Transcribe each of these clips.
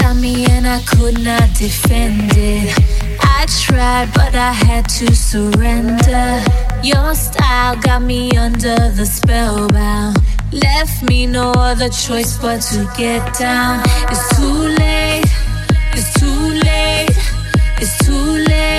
got me and I could not defend it. I tried, but I had to surrender. Your style got me under the spellbound. Left me no other choice but to get down. It's too late, it's too late, it's too late.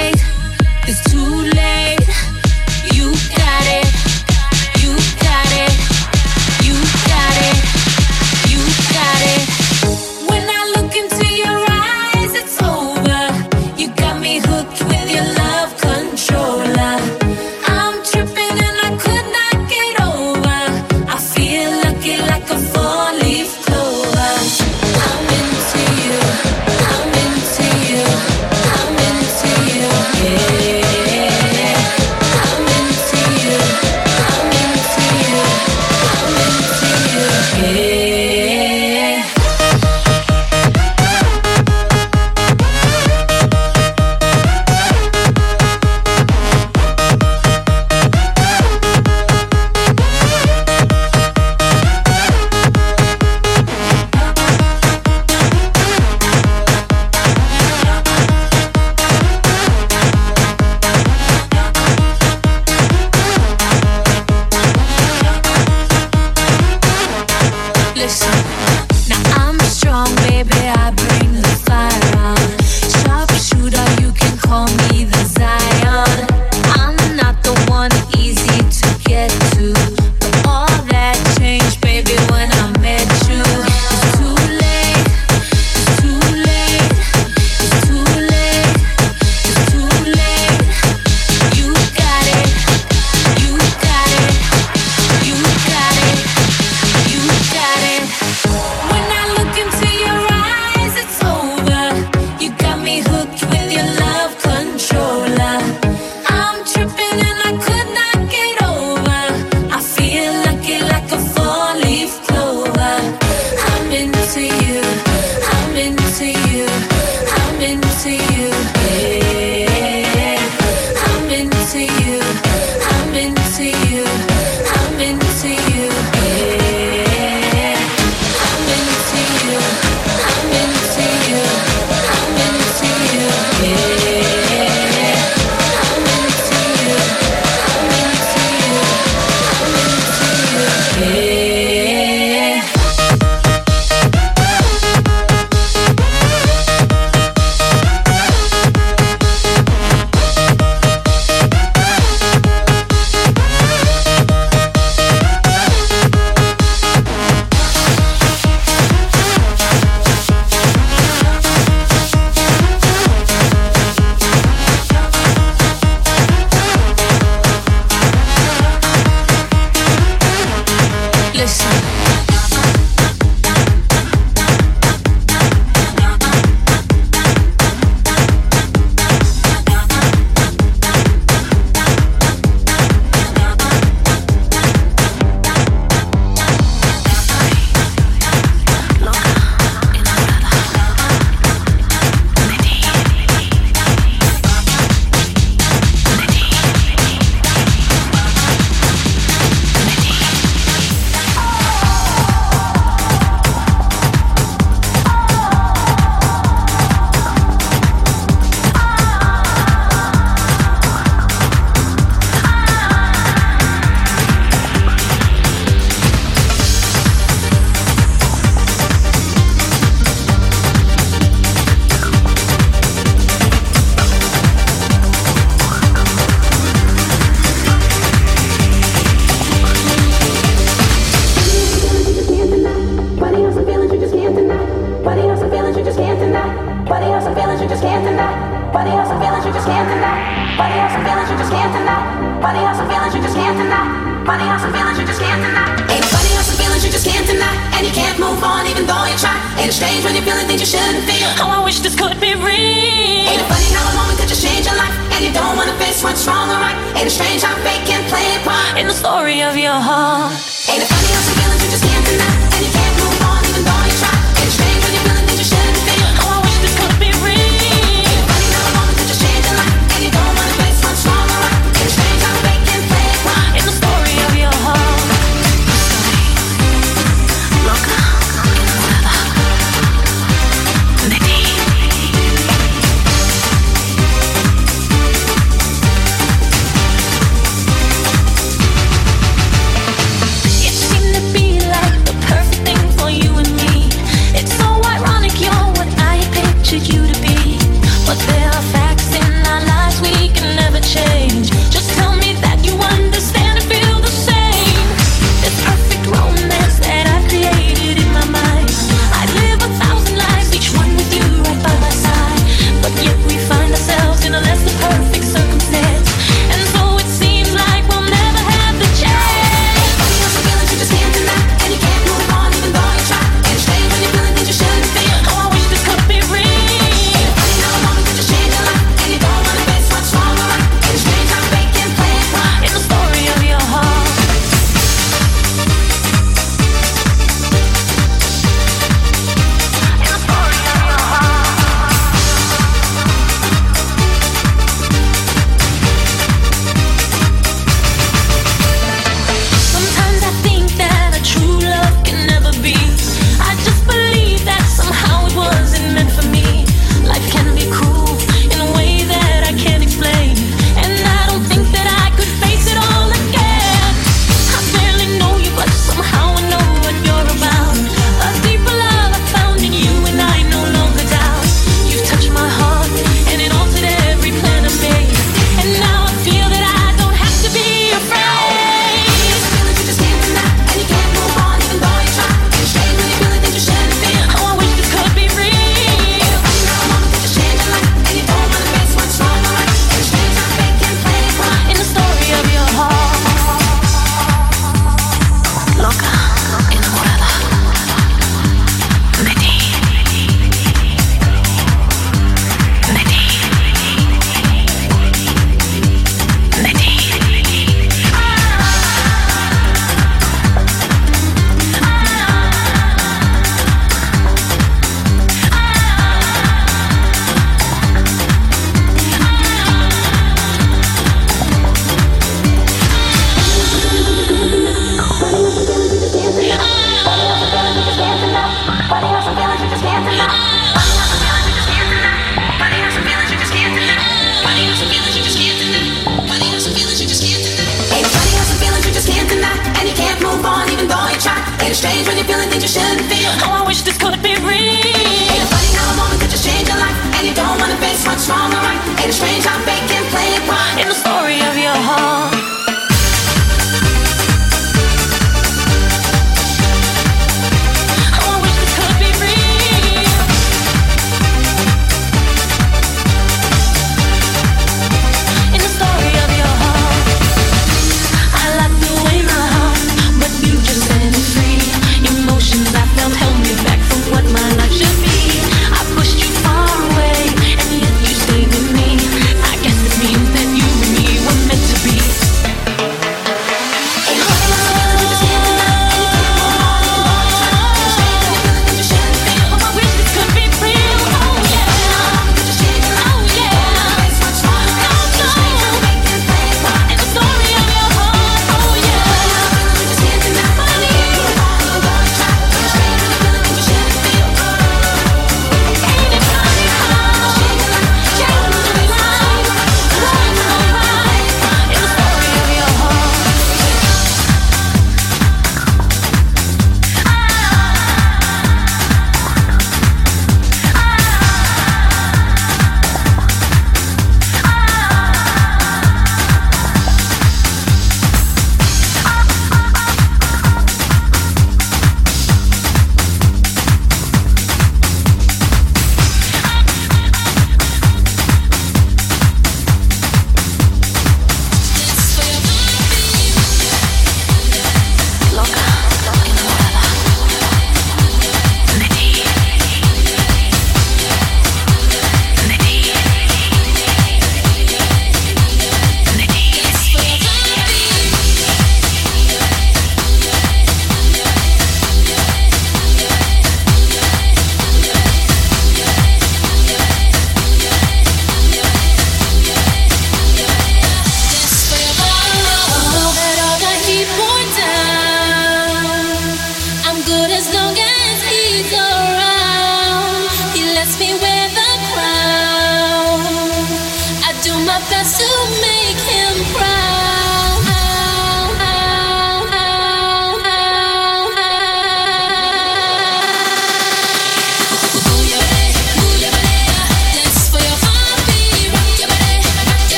That you